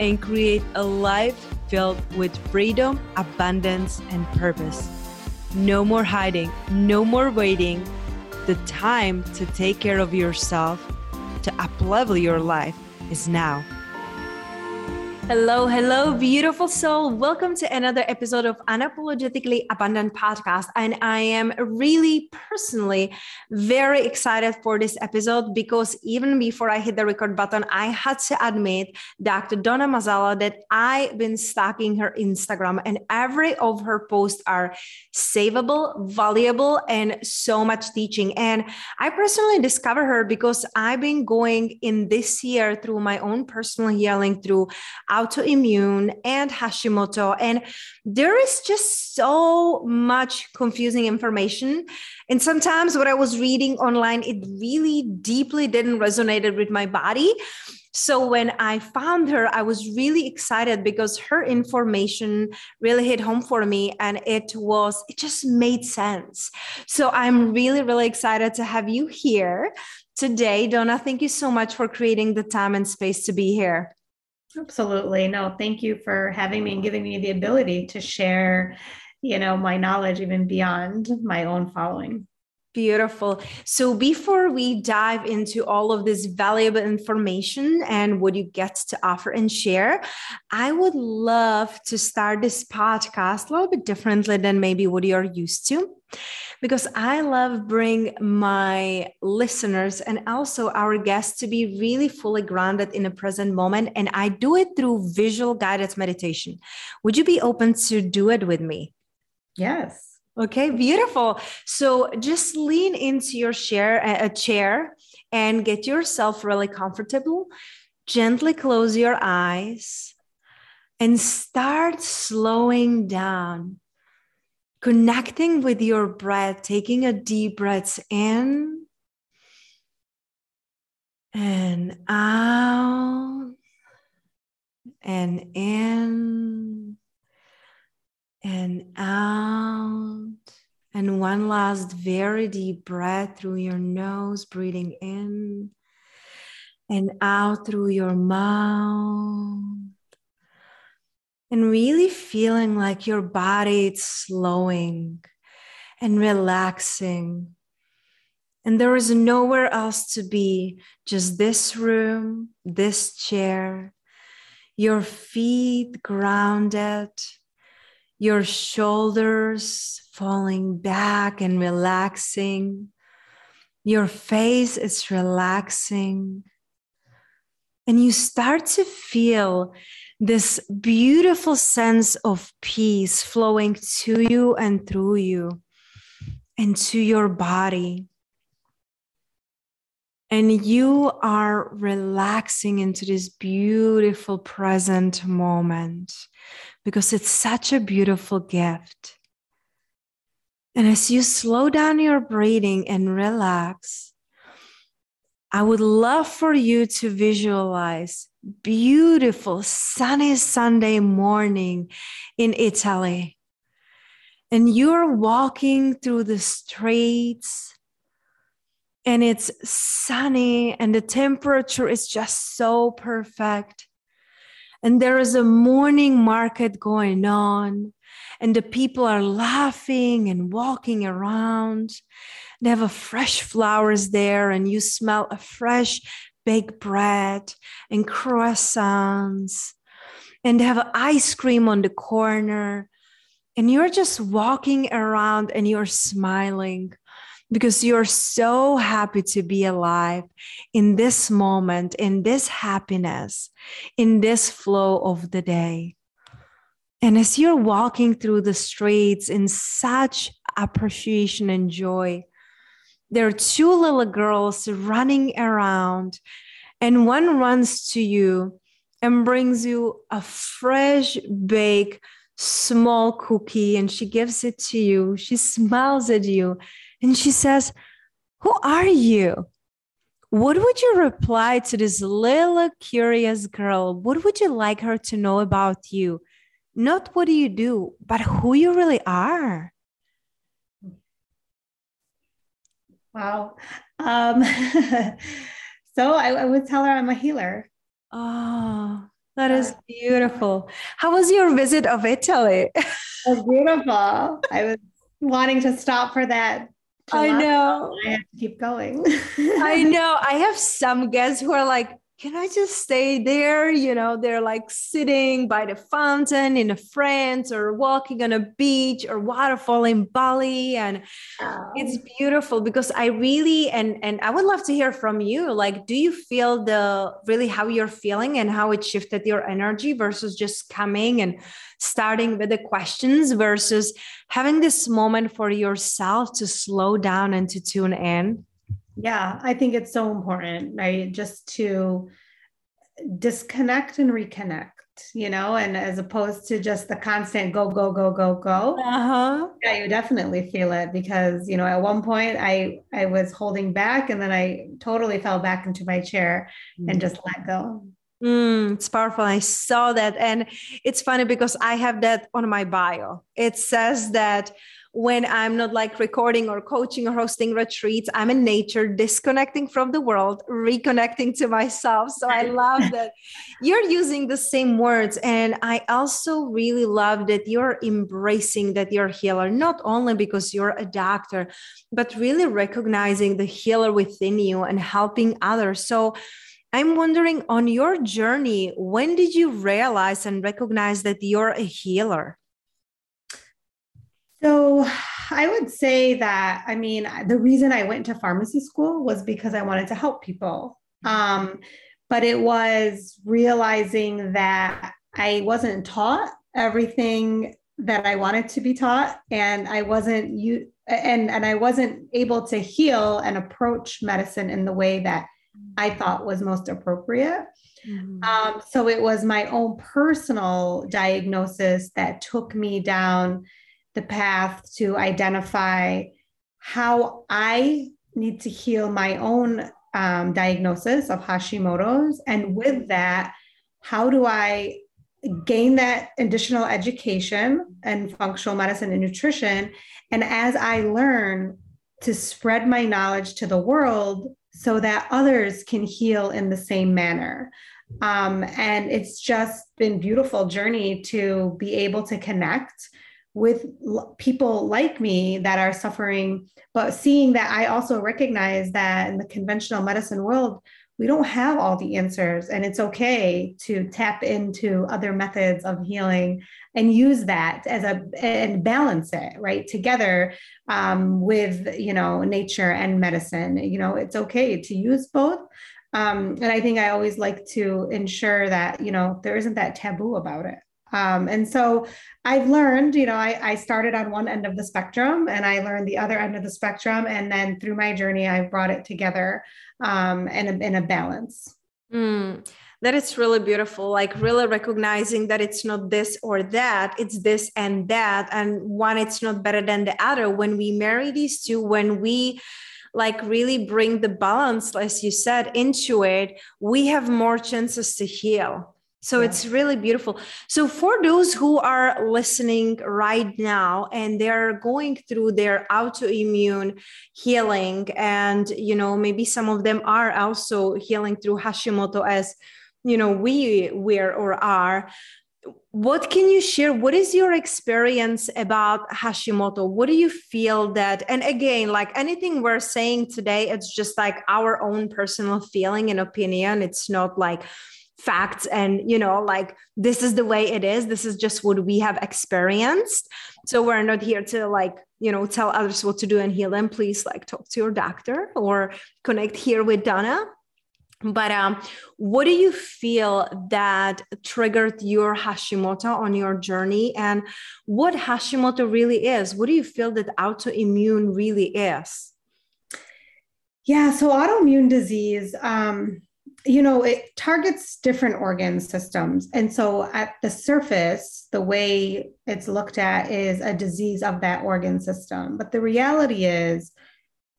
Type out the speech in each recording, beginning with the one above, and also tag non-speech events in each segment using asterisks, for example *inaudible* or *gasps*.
and create a life filled with freedom, abundance, and purpose. No more hiding, no more waiting. The time to take care of yourself, to uplevel your life is now. Hello, hello, beautiful soul. Welcome to another episode of Unapologetically Abundant Podcast. And I am really personally very excited for this episode because even before I hit the record button, I had to admit, Dr. Donna Mazzola, that I've been stalking her Instagram and every of her posts are savable, valuable, and so much teaching. And I personally discovered her because I've been going in this year through my own personal healing through autoimmune and Hashimoto. And there is just so much confusing information. And sometimes what I was reading online, it really deeply didn't resonate with my body. So when I found her, I was really excited because her information really hit home for me and it was, it just made sense. So I'm really, really excited to have you here today. Donna, thank you so much for creating the time and space to be here. Absolutely. No, thank you for having me and giving me the ability to share, you know, my knowledge even beyond my own following. Beautiful. So before we dive into all of this valuable information and what you get to offer and share, I would love to start this podcast a little bit differently than maybe what you're used to because I love bring my listeners and also our guests to be really fully grounded in the present moment and I do it through visual guided meditation. Would you be open to do it with me? Yes. Okay, beautiful. So just lean into your chair, a chair and get yourself really comfortable. Gently close your eyes and start slowing down connecting with your breath, taking a deep breath in and out and in and out. And one last very deep breath through your nose, breathing in and out through your mouth and really feeling like your body is slowing and relaxing. And there is nowhere else to be, just this room, this chair, your feet grounded, your shoulders falling back and relaxing. Your face is relaxing. And you start to feel this beautiful sense of peace flowing to you and through you and to your body. And you are relaxing into this beautiful present moment because it's such a beautiful gift. And as you slow down your breathing and relax, I would love for you to visualize beautiful sunny Sunday morning in Italy. And you're walking through the streets and it's sunny and the temperature is just so perfect. And there is a morning market going on, and the people are laughing and walking around. They have a fresh flowers there, and you smell a fresh baked bread and croissants and they have ice cream on the corner and you're just walking around and you're smiling because you're so happy to be alive in this moment, in this happiness, in this flow of the day. And as you're walking through the streets in such appreciation and joy, there are two little girls running around, and one runs to you and brings you a fresh baked small cookie and she gives it to you. She smiles at you and she says, Who are you? What would you reply to this little curious girl? What would you like her to know about you? Not what do you do, but who you really are. Wow. Um, *laughs* so I, I would tell her I'm a healer. Oh, that is beautiful. How was your visit of Italy? *laughs* It was beautiful. I was wanting to stop for that. I know. I have to keep going. I *laughs* know. I have some guests who are like, can I just stay there? You know, they're like sitting by the fountain in a France or walking on a beach or waterfall in Bali. And oh. it's beautiful because I really and and I would love to hear from you. Like, do you feel the really how you're feeling and how it shifted your energy versus just coming and starting with the questions versus having this moment for yourself to slow down and to tune in? Yeah, I think it's so important, right? Just to disconnect and reconnect, you know, and as opposed to just the constant go, go, go, go, go. Uh-huh. Yeah, you definitely feel it because, you know, at one point I I was holding back and then I totally fell back into my chair mm-hmm. and mm. just let go. Mm, it's powerful. I saw that. And it's funny because I have that on my bio. It says that when I'm not like recording or coaching or hosting retreats, I'm in nature, disconnecting from the world, reconnecting to myself. So I *laughs* love that you're using the same words. And I also really love that you're embracing that you're a healer, not only because you're a doctor, but really recognizing the healer within you and helping others. So I'm wondering on your journey, when did you realize and recognize that you're a healer? So I would say that, I mean, the reason I went to pharmacy school was because I wanted to help people. Um, but it was realizing that I wasn't taught everything that I wanted to be taught, and I wasn't you and and I wasn't able to heal and approach medicine in the way that I thought was most appropriate. Mm-hmm. Um, so it was my own personal diagnosis that took me down the path to identify how I need to heal my own um, diagnosis of Hashimoto's. And with that, how do I gain that additional education and functional medicine and nutrition? And as I learn to spread my knowledge to the world so that others can heal in the same manner. Um, and it's just been beautiful journey to be able to connect with people like me that are suffering, but seeing that I also recognize that in the conventional medicine world, we don't have all the answers, and it's okay to tap into other methods of healing and use that as a and balance it right together um, with you know nature and medicine. You know, it's okay to use both. Um, and I think I always like to ensure that you know there isn't that taboo about it. Um, and so I've learned, you know, I, I started on one end of the spectrum and I learned the other end of the spectrum. And then through my journey, I've brought it together um, in, a, in a balance. Mm, that is really beautiful. Like really recognizing that it's not this or that, it's this and that. And one, it's not better than the other. When we marry these two, when we like really bring the balance, as you said, into it, we have more chances to heal so yeah. it's really beautiful. So for those who are listening right now and they're going through their autoimmune healing and you know maybe some of them are also healing through Hashimoto as you know we we're or are what can you share what is your experience about hashimoto what do you feel that and again like anything we're saying today it's just like our own personal feeling and opinion it's not like facts and you know like this is the way it is this is just what we have experienced so we're not here to like you know tell others what to do and heal them please like talk to your doctor or connect here with donna but um, what do you feel that triggered your Hashimoto on your journey? And what Hashimoto really is? What do you feel that autoimmune really is? Yeah, so autoimmune disease, um, you know, it targets different organ systems. And so at the surface, the way it's looked at is a disease of that organ system. But the reality is,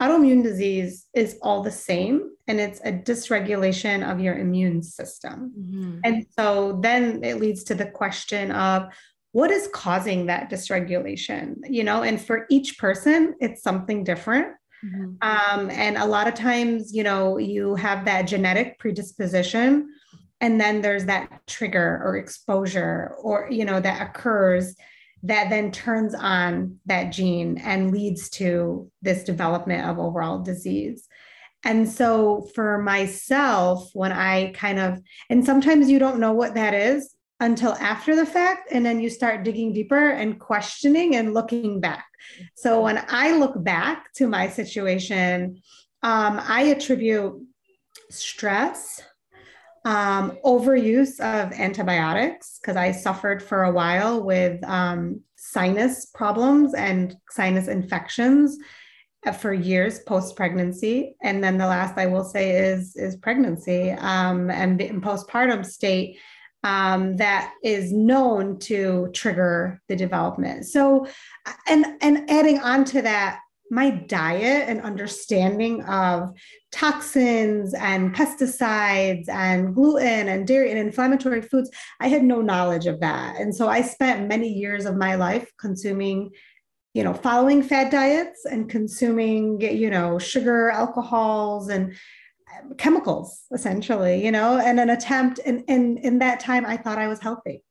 autoimmune disease is all the same and it's a dysregulation of your immune system. Mm-hmm. And so then it leads to the question of what is causing that dysregulation, you know, and for each person, it's something different. Mm-hmm. Um, and a lot of times, you know, you have that genetic predisposition, and then there's that trigger or exposure, or, you know, that occurs that then turns on that gene and leads to this development of overall disease. And so for myself, when I kind of, and sometimes you don't know what that is until after the fact, and then you start digging deeper and questioning and looking back. So when I look back to my situation, um, I attribute stress, um, overuse of antibiotics because I suffered for a while with um, sinus problems and sinus infections uh, for years post pregnancy. And then the last I will say is is pregnancy um, and in postpartum state. Um, that is known to trigger the development. So, and and adding on to that, my diet and understanding of toxins and pesticides and gluten and dairy and inflammatory foods, I had no knowledge of that. And so I spent many years of my life consuming, you know, following fad diets and consuming, you know, sugar, alcohols, and chemicals essentially, you know, and an attempt. And in, in that time, I thought I was healthy.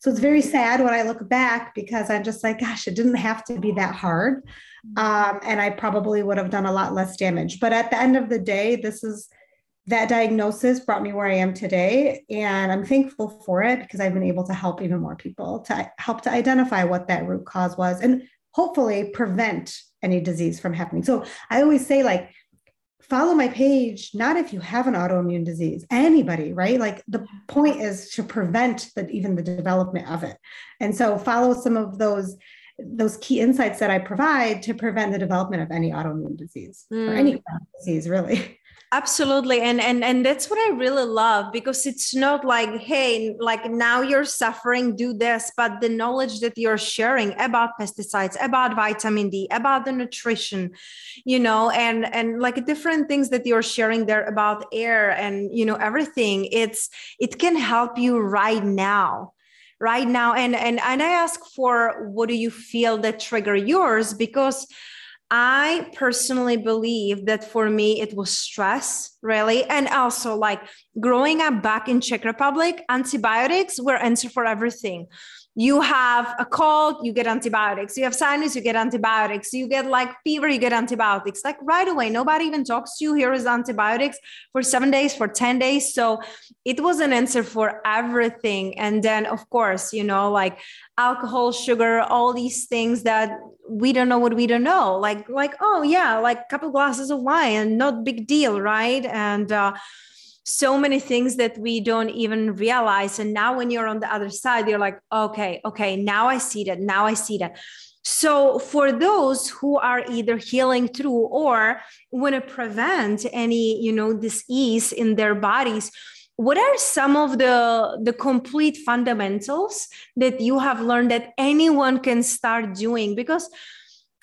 So it's very sad when I look back because I'm just like, gosh, it didn't have to be that hard. Mm-hmm. Um, and I probably would have done a lot less damage. But at the end of the day, this is that diagnosis brought me where I am today. And I'm thankful for it because I've been able to help even more people to help to identify what that root cause was and hopefully prevent any disease from happening. So I always say, like, follow my page not if you have an autoimmune disease anybody right? Like the point is to prevent the, even the development of it. And so follow some of those those key insights that i provide to prevent the development of any autoimmune disease mm. or any disease really absolutely and and and that's what i really love because it's not like hey like now you're suffering do this but the knowledge that you're sharing about pesticides about vitamin d about the nutrition you know and and like different things that you're sharing there about air and you know everything it's it can help you right now right now and and and i ask for what do you feel that trigger yours? Because I personally believe that for me, it was stress, really. And also, like growing up back in Czech Republic, antibiotics were answer for everything you have a cold, you get antibiotics. You have sinus, you get antibiotics. You get like fever, you get antibiotics. Like right away, nobody even talks to you. Here is antibiotics for seven days, for 10 days. So it was an answer for everything. And then, of course, you know, like alcohol, sugar, all these things that we don't know what we don't know. Like, like, oh yeah, like a couple glasses of wine, not big deal, right? And uh so many things that we don't even realize. And now when you're on the other side, you're like, okay, okay, now I see that. Now I see that. So, for those who are either healing through or want to prevent any, you know, disease in their bodies, what are some of the the complete fundamentals that you have learned that anyone can start doing? Because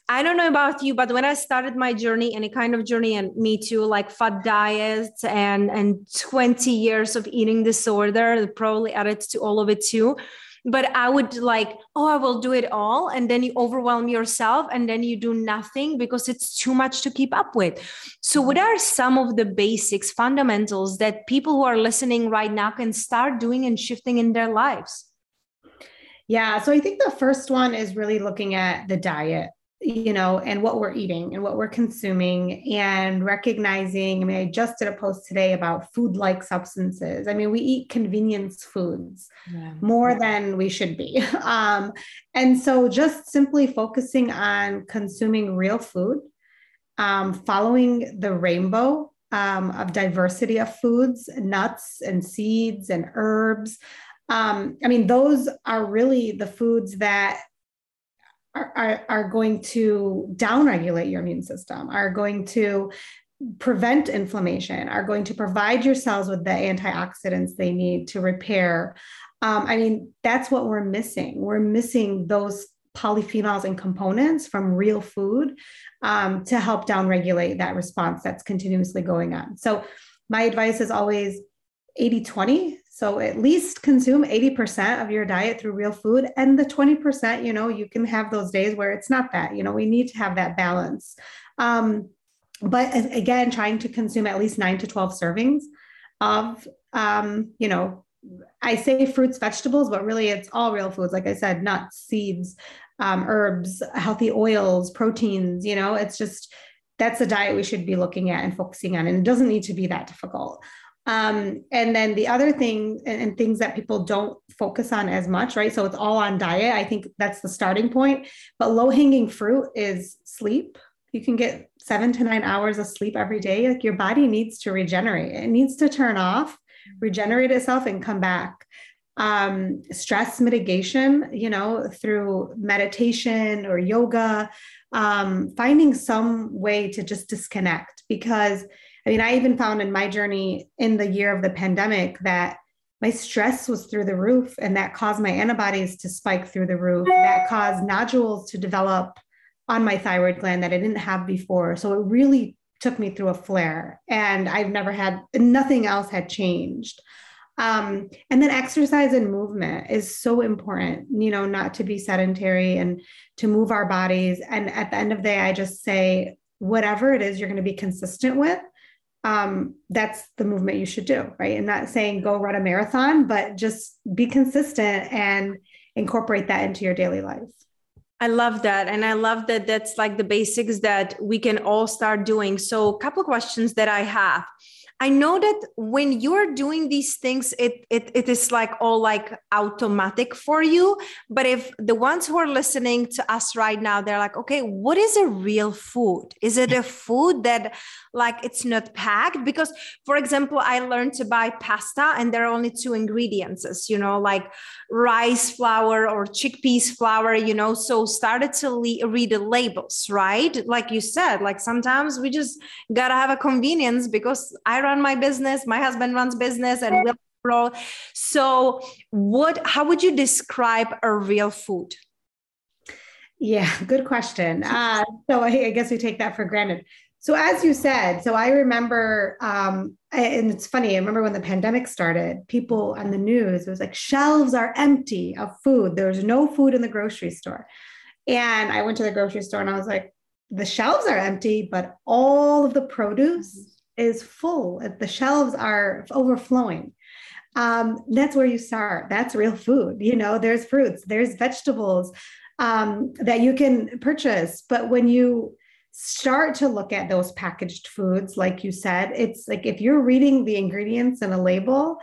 I don't know about you, but when I started my journey, any kind of journey, and me too, like fat diets and and 20 years of eating disorder, probably added to all of it too. But I would like, oh, I will do it all. And then you overwhelm yourself and then you do nothing because it's too much to keep up with. So, what are some of the basics, fundamentals that people who are listening right now can start doing and shifting in their lives? Yeah. So I think the first one is really looking at the diet you know, and what we're eating and what we're consuming and recognizing. I mean, I just did a post today about food like substances. I mean, we eat convenience foods yeah. more than we should be. *laughs* Um, and so just simply focusing on consuming real food, um, following the rainbow um, of diversity of foods, nuts and seeds and herbs. Um, I mean, those are really the foods that are, are, going to downregulate your immune system, are going to prevent inflammation, are going to provide your cells with the antioxidants they need to repair. Um, I mean, that's what we're missing. We're missing those polyphenols and components from real food um, to help downregulate that response that's continuously going on. So, my advice is always 80 20 so at least consume 80% of your diet through real food. And the 20%, you know, you can have those days where it's not that, you know, we need to have that balance. Um, but again, trying to consume at least nine to 12 servings of, um, you know, I say fruits, vegetables, but really it's all real foods. Like I said, nuts, seeds, um, herbs, healthy oils, proteins, you know, it's just, that's a diet we should be looking at and focusing on. And it doesn't need to be that difficult. Um, and then the other thing and, things that people don't focus on as much, right? So it's all on diet. I think that's the starting point. But low hanging fruit is sleep. You can get seven to nine hours of sleep every day. Like your body needs to regenerate, it needs to turn off, regenerate itself, and come back. Um, stress mitigation, you know, through meditation or yoga, um, finding some way to just disconnect because I mean, I even found in my journey in the year of the pandemic that my stress was through the roof and that caused my antibodies to spike through the roof. That caused nodules to develop on my thyroid gland that i didn't have before. So it really took me through a flare and i've never had nothing else had changed. Um, and then exercise and movement is so important you know not to be sedentary and to move our bodies. And at the end of the day i just say whatever it is you're going to be consistent with um, that's the movement you should do, right? And not saying go run a marathon, but just be consistent and incorporate that into your daily life. I love that. And I love that that's like the basics that we can all start doing. So, a couple questions that I have. I know that when you're doing these things, it, it, it is like all like automatic for you. But if the ones who are listening to us right now, they're like, okay, what is a real food? Is it a food that like it's not packed? Because, for example, I learned to buy pasta and there are only two ingredients, you know, like rice flour or chickpeas flour, you know. So started to le- read the labels, right? Like you said, like sometimes we just gotta have a convenience because I run my business, my husband runs business, and we'll roll. So, what? How would you describe a real food? Yeah, good question. Uh, so I, I guess we take that for granted. So as you said, so I remember, um, and it's funny. I remember when the pandemic started, people on the news it was like shelves are empty of food. There's no food in the grocery store, and I went to the grocery store and I was like, the shelves are empty, but all of the produce is full. The shelves are overflowing. Um, that's where you start. That's real food. You know, there's fruits, there's vegetables um, that you can purchase. But when you start to look at those packaged foods, like you said, it's like if you're reading the ingredients in a label,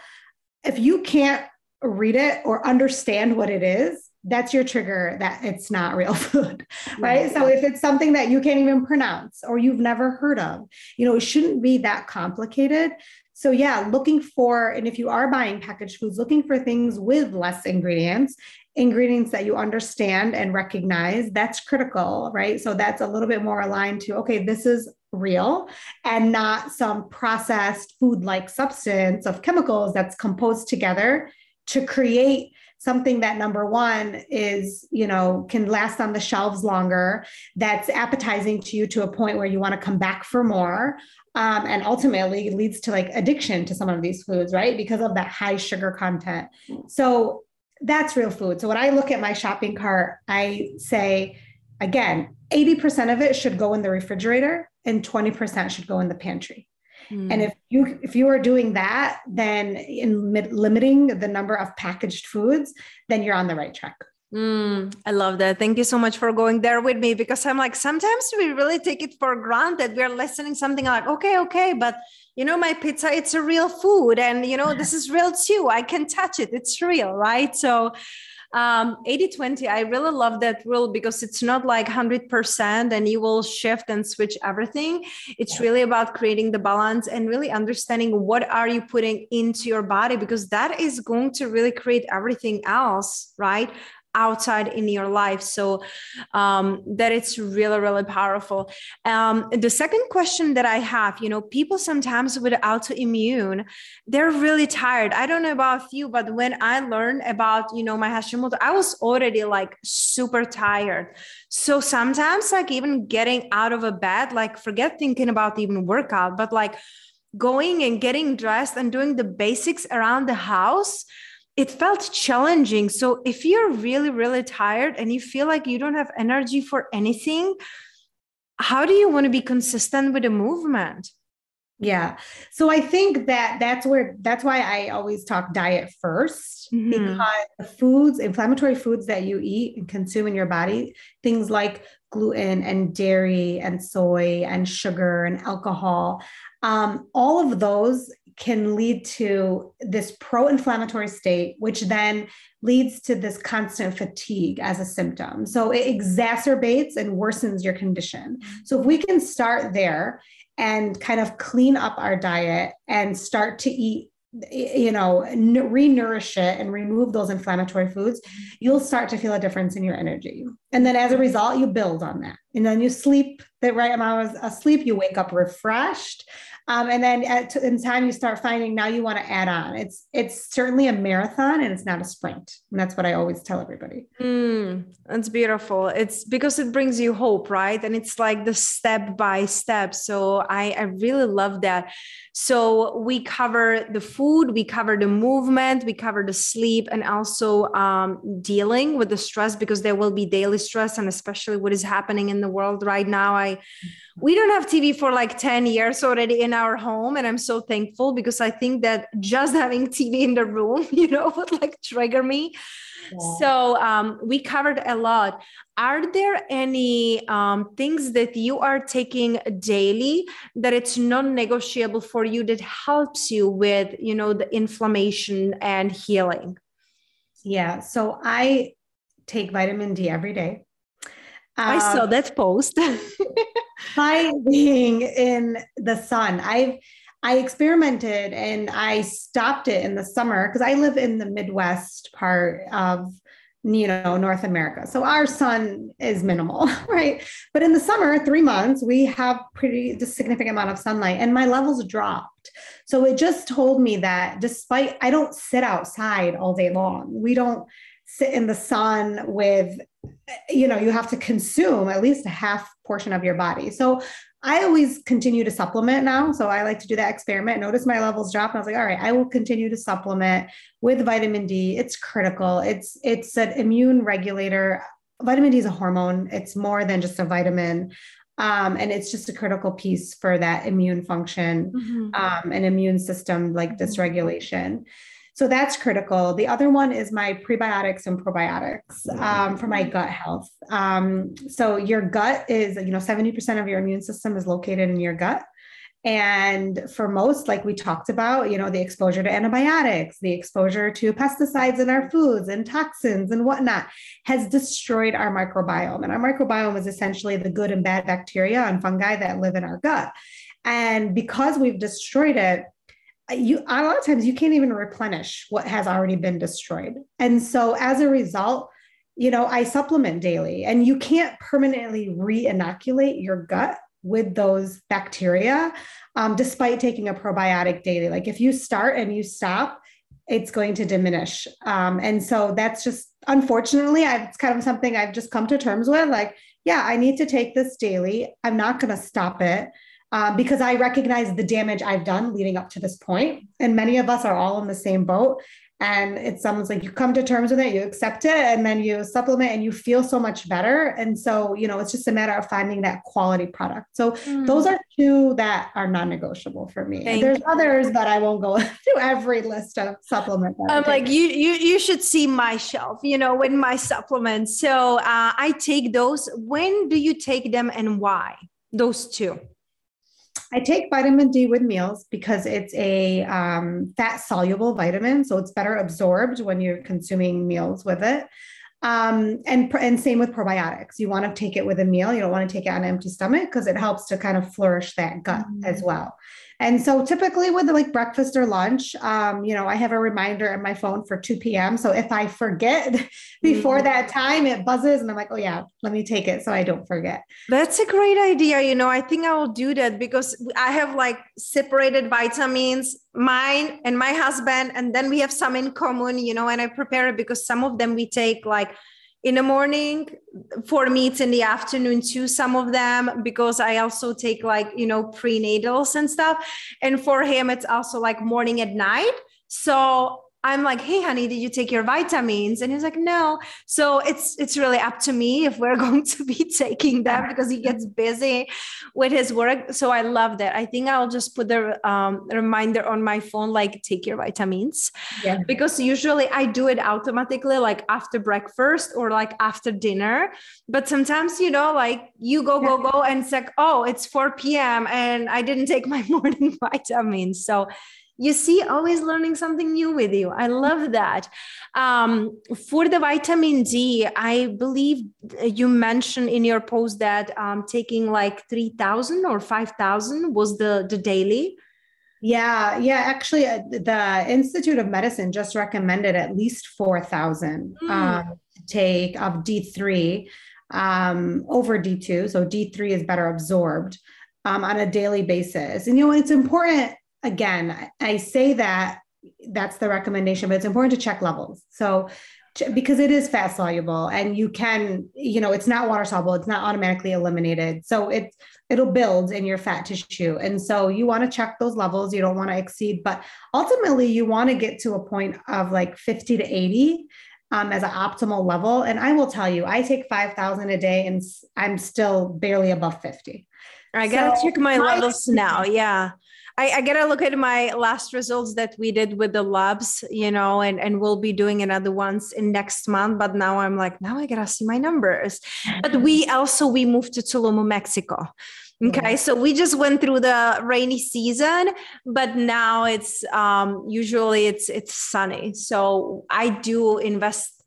if you can't read it or understand what it is, that's your trigger that it's not real *laughs* food, right? So if it's something that you can't even pronounce or you've never heard of, you know, it shouldn't be that complicated. So yeah, looking for, and if you are buying packaged foods, looking for things with less ingredients, ingredients that you understand and recognize, that's critical, right? So that's a little bit more aligned to, okay, this is real and not some processed food like substance of chemicals that's composed together to create something that number one is you know can last on the shelves longer that's appetizing to you to a point where you want to come back for more um, and ultimately leads to like addiction to some of these foods right? Because of that high sugar content. So that's real food. So when i look at my shopping cart i say again 80% of it should go in the refrigerator and 20% should go in the pantry Mm. And if you if you are doing that, then in limiting the number of packaged foods, then you're on the right track. Mm, I love that. Thank you so much for going there with me because I'm like, sometimes we really take it for granted. We're listening something like, okay, okay, but you know, my pizza, it's a real food. And, you know, this is real too. I can touch it. It's real, right? So, um 80 20 i really love that rule because it's not like 100% and you will shift and switch everything. It's really about creating the balance and really understanding what are you putting into your body because that is going to really create everything else right outside in your life. So um, that it's really really powerful. Um, the second question that i have you know people sometimes with autoimmune they're really tired. I don't know about you but when i learned about you know my hashimoto i was already like super tired. So sometimes like even getting out of a bed like forget thinking about even workout but like going and getting dressed and doing the basics around the house it felt challenging. So if you're really, really tired and you feel like you don't have energy for anything, how do you want to be consistent with the movement? Yeah. So I think that that's where that's why I always talk diet 1st mm-hmm. because the foods, inflammatory foods that you eat and consume in your body, things like gluten and dairy and soy and sugar and alcohol, um, all of those can lead to this pro inflammatory state, which then leads to this constant fatigue as a symptom. So it exacerbates and worsens your condition. Mm-hmm. So if we can start there and kind of clean up our diet and start to eat you know re-nourish it and remove those inflammatory foods mm-hmm. you'll start to feel a difference in your energy and then as a result you build on that and then you sleep the right amount of sleep you wake up refreshed um, and then at, in time you start finding now you want to add on. It's it's certainly a marathon and it's not a sprint. And that's what I always tell everybody. Mm, that's beautiful. It's because it brings you hope, right? And it's like the step by step. So I, I really love that. So we cover the food, we cover the movement, we cover the sleep, and also um, dealing with the stress because there will be daily stress, and especially what is happening in the world right now. I we don't have TV for like 10 years already in our home. And I'm so thankful because I think that just having TV in the room, *laughs* you know, would like trigger me. Yeah. So um, we covered a lot. Are there any um, things that you are taking daily that it's non-negotiable for you that helps you with, you know, the inflammation and healing? Yeah. So I take vitamin D every day. I saw um, that post. *laughs* by being in the sun, I've I experimented and I stopped it in the summer because I live in the Midwest part of you know North America. So our sun is minimal, *laughs* right? But in the summer, 3 months, we have pretty significant amount of sunlight and my levels dropped. So it just told me that despite I don't sit outside all day long. We don't sit in the sun with you know you have to consume at least a half portion of your body. So i always continue to supplement now. So i like to do that experiment. Notice my levels drop and i was like all right i will continue to supplement with vitamin d. It's critical. It's it's an immune regulator. Vitamin d is a hormone. It's more than just a vitamin. Um, and it's just a critical piece for that immune function mm-hmm. um, and immune system like mm-hmm. dysregulation so that's critical. The other one is my prebiotics and probiotics um, for my gut health. Um, so your gut is, you know, 70% of your immune system is located in your gut. And for most, like we talked about, you know, the exposure to antibiotics, the exposure to pesticides in our foods and toxins and whatnot has destroyed our microbiome. And our microbiome is essentially the good and bad bacteria and fungi that live in our gut. And because we've destroyed it, you a lot of times you can't even replenish what has already been destroyed. And so as a result, you know, I supplement daily and you can't permanently re-inoculate your gut with those bacteria um, despite taking a probiotic daily. Like if you start and you stop, it's going to diminish. Um, and so that's just unfortunately, I've, it's kind of something I've just come to terms with. Like, yeah, I need to take this daily. I'm not going to stop it um, because I recognize the damage I've done leading up to this point. And many of us are all in the same boat. and it's almost like you come to terms with it you accept it and then you supplement and you feel so much better and so you know it's just a matter of finding that quality product so mm. those are two that are non-negotiable for me there's you. others but i won't go *laughs* through every list of supplements i'm like you you you should see my shelf you know with my supplements so uh, i take those when do you take them and why those two I take vitamin D with meals because it's a um, fat soluble vitamin, so it's better absorbed when you're consuming meals with it. Um, and and same with probiotics. You want to take it with a meal. You don't want to take it on an empty stomach because it helps to kind of flourish that gut mm-hmm. as well. And so typically with like breakfast or lunch, um, you know, I have a reminder in my phone for 2 p.m. So if I forget *laughs* before mm-hmm. that time, it buzzes and I'm like, oh yeah, let me take it so I don't forget. That's a great idea. You know, I think I will do that because I have like separated vitamins, mine and my husband, and then we have some in common, you know, and I prepare it because some of them we take like in the morning for me it's in the afternoon too some of them because i also take like you know prenatals and stuff. And for him it's also like morning at night. So I'm like, hey, honey, did you take your vitamins? And he's like, no. So it's it's really up to me if we're *laughs* going to be taking them because he gets busy with his work. So I love that. I think I'll just put the um, reminder on my phone, like take your vitamins. Yeah. Because usually I do it automatically, like after breakfast or like after dinner. But sometimes, you know, like you go, go, go, and it's like, oh, it's 4 p.m. and I didn't take my *laughs* morning vitamins. So you see always learning something new with you. I love that. Um, for the vitamin d i believe you mentioned in your post that um, taking like 3000 or 5000 was the the daily. Yeah yeah actually uh, the institute of medicine just recommended at least 4000 mm. um, take of d3 um, over d2 so d3 is better absorbed um, on a daily basis. And you know it's important again, I say that that's the recommendation, but it's important to check levels. So because it is fat soluble and you can, you know, it's not water soluble, it's not automatically eliminated. So it it'll build in your fat tissue. And so you want to check those levels. You don't want to exceed, but ultimately you want to get to a point of like 50 to 80 um, as an optimal level. And I will tell you, I take 5,000 a day and I'm still barely above 50. I gotta so check my, my levels now. Yeah. I, I gotta look at my last results that we did with the labs, you know, and, and we'll be doing another ones in next month. But now I'm like, now I gotta see my numbers. But we also we moved to Tulum, Mexico. Okay, so we just went through the rainy season, but now it's um, usually it's it's sunny. So I do invest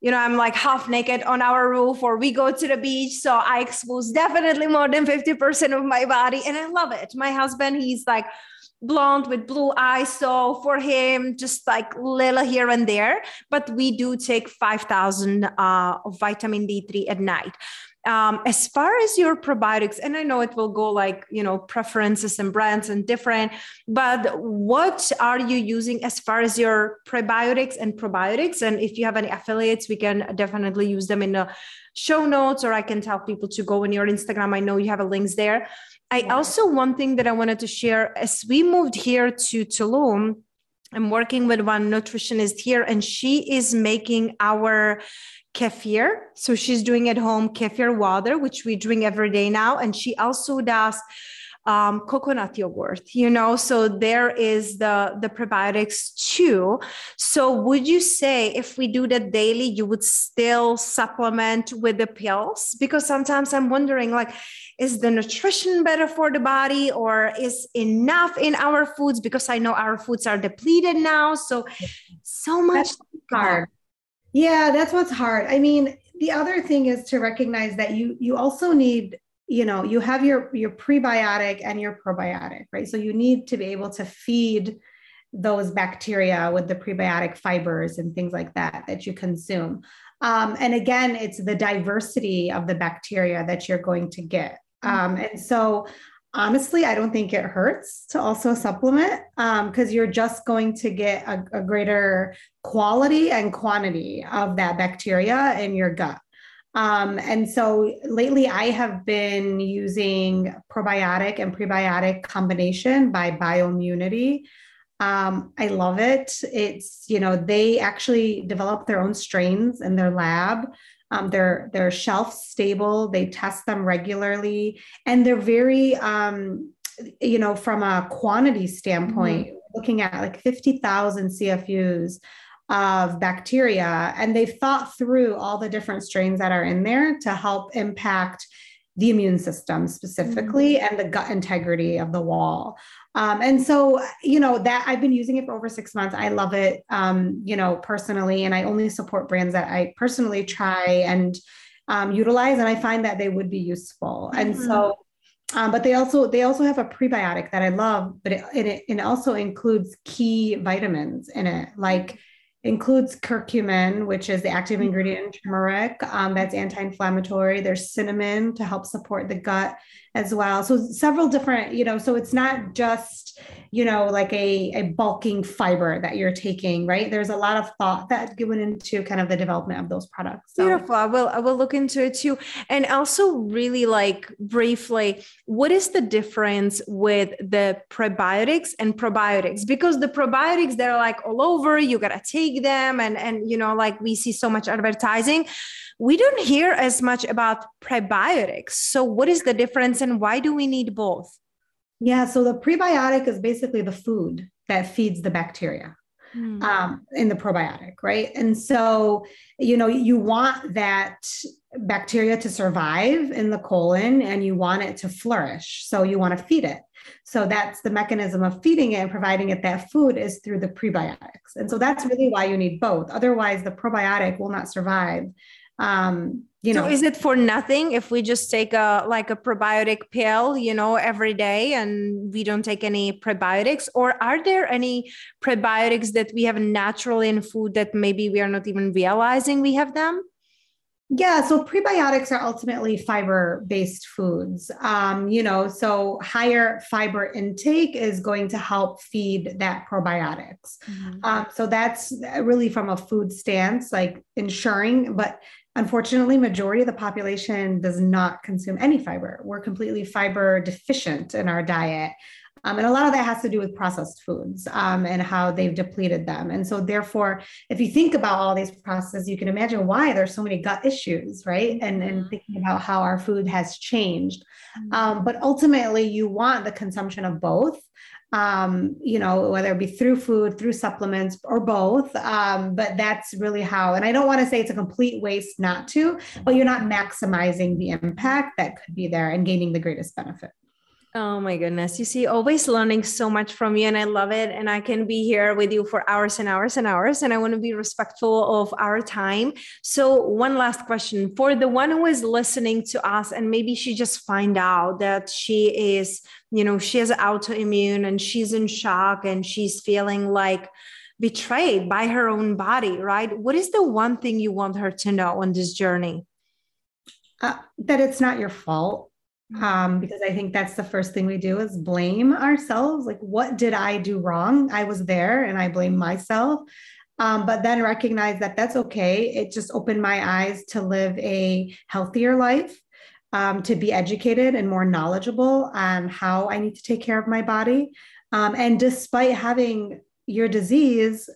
you know, I'm like half naked on our roof or we go to the beach. So I expose definitely more than 50% of my body. And I love it. My husband, he's like blonde with blue eyes. So for him, just like little here and there. But we do take 5,000 uh, of vitamin D3 at night um, as far as your probiotics and i know it will go like you know preferences and brands and different but what are you using as far as your prebiotics and probiotics? And if you have any affiliates we can definitely use them in the show notes or i can tell people to go on your instagram. I know you have a links there. I also one thing that i wanted to share as we moved here to tulum i'm working with one nutritionist here and she is making our kefir. So she's doing at home kefir water, which we drink every day now. And she also does um, coconut yogurt, you know, so there is the, the probiotics too. So would you say if we do that daily, you would still supplement with the pills? Because sometimes I'm wondering like, is the nutrition better for the body or is enough in our foods? Because I know our foods are depleted now. So, so much That's hard. Yeah, that's what's hard. I mean, the other thing is to recognize that you you also need you know you have your your prebiotic and your probiotic right? So you need to be able to feed those bacteria with the prebiotic fibers and things like that that you consume. Um, and again it's the diversity of the bacteria that you're going to get. Um, and so honestly, I don't think it hurts to also supplement because um, you're just going to get a, a, greater quality and quantity of that bacteria in your gut. Um, and so lately, I have been using probiotic and prebiotic combination by Biomunity. Um, I love it. It's, you know, they actually develop their own strains in their lab. Um, they're they're shelf stable. They test them regularly, and they're very, um, you know, from a quantity standpoint, mm-hmm. looking at like fifty thousand CFUs of bacteria, and they've thought through all the different strains that are in there to help impact the immune system specifically mm-hmm. and the gut integrity of the wall. Um, and so, you know, that I've been using it for over six months. I love it, um, you know, personally, and I only support brands that I personally try and um, utilize, and I find that they would be useful. Mm-hmm. And so, um, but they also they also have a prebiotic that I love, but it, it, it also includes key vitamins in it, like includes curcumin, which is the active mm-hmm. ingredient in turmeric um, that's anti-inflammatory. There's cinnamon to help support the gut as well. So several different, you know, so it's not just, you know, like a, a bulking fiber that you're taking, right? There's a lot of thought that went into kind of the development of those products. So. Beautiful. I will I will look into it too. And also really like briefly, what is the difference with the prebiotics and probiotics? Because the probiotics, they're like all over, you gotta take them and and you know, like we see so much advertising we don't hear as much about prebiotics. So, what is the difference and why do we need both? Yeah, so the prebiotic is basically the food that feeds the bacteria. Mm. Um, in the probiotic, right? And so, you know, you want that bacteria to survive in the colon and you want it to flourish. So, you want to feed it. So, that's the mechanism of feeding it and providing it that food is through the prebiotics. And so, that's really why you need both. Otherwise, the probiotic will not survive um you know so is it for nothing if we just take a like a probiotic pill you know every day and we don't take any prebiotics or are there any prebiotics that we have naturally in food that maybe we are not even realizing we have them yeah, so prebiotics are ultimately fiber based foods. Um, you know, so higher fiber intake is going to help feed that probiotics. Mm-hmm. Um, so that's really from a food stance, like ensuring, but Unfortunately, majority of the population does not consume any fiber. We're completely fiber deficient in our diet. Um, and a lot of that has to do with processed foods um, and how they've depleted them. And so, therefore, if you think about all these processes, you can imagine why there's so many gut issues, right? And, and mm-hmm. thinking about how our food has changed. Mm-hmm. Um, but ultimately, you want the consumption of both um, you know, whether it be through food, through supplements, or both. Um, but that's really how, and I don't want to say it's a complete waste not to, but you're not maximizing the impact that could be there and gaining the greatest benefit. Oh my goodness. You see, always learning so much from you, and I love it. And I can be here with you for hours and hours and hours. And I want to be respectful of our time. So, one last question for the one who is listening to us, and maybe she just find out that she is, you know, she has autoimmune and she's in shock and she's feeling like betrayed by her own body, right? What is the one thing you want her to know on this journey? Uh, that it's not your fault um, because I think that's the first thing we do is blame ourselves. Like, what did I do wrong? I was there and I blame myself. Um, but then recognize that that's okay. It just opened my eyes to live a healthier life, um, to be educated and more knowledgeable on how I need to take care of my body. Um, and despite having your disease,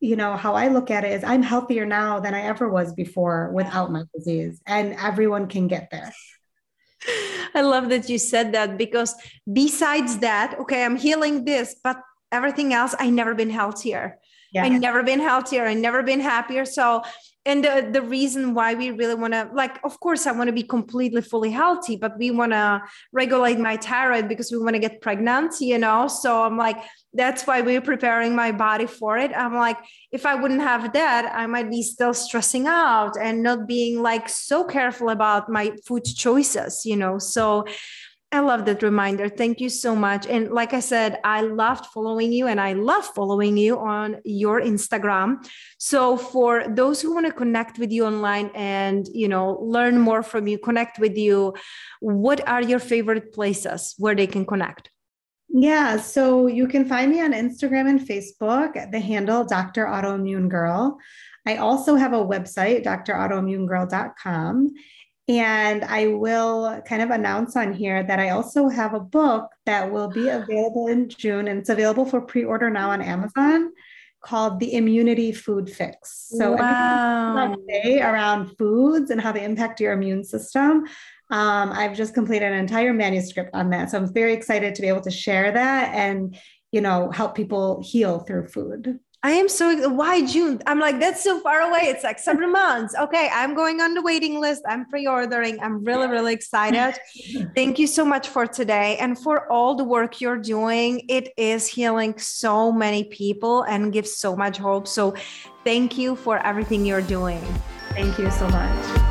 you know, how I look at it is I'm healthier now than I ever was before without my disease, and everyone can get there. *laughs* I love that you said that because besides that, okay, I'm healing this, but everything else, I never been healthier. Yeah. I never been healthier. I never been happier. So and the, the reason why we really want to like of course i want to be completely fully healthy but we want to regulate my thyroid because we want to get pregnant you know so i'm like that's why we're preparing my body for it i'm like if i wouldn't have that i might be still stressing out and not being like so careful about my food choices you know so I love that reminder. Thank you so much. And like I said, I loved following you and I love following you on your Instagram. So for those who want to connect with you online and, you know, learn more from you, connect with you, what are your favorite places where they can connect? Yeah, so you can find me on Instagram and Facebook, the handle Dr. Autoimmune Girl. I also have a website, drautoimmunegirl.com. And I will kind of announce on here that I also have a book that will be *gasps* available in June and it's available for pre order now on Amazon called The Immunity Food Fix. So, wow. around foods and how they impact your immune system. Um, I've just completed an entire manuscript on that. So, I'm very excited to be able to share that and, you know, help people heal through food. I am so why June? I'm like, that's so far away. It's like seven *laughs* months. Okay, I'm going on the waiting list. I'm pre-ordering. I'm really, really excited. *laughs* Thank you so much for today and for all the work you're doing. It is healing so many people and gives so much hope. So thank you for everything you're doing. Thank you so much.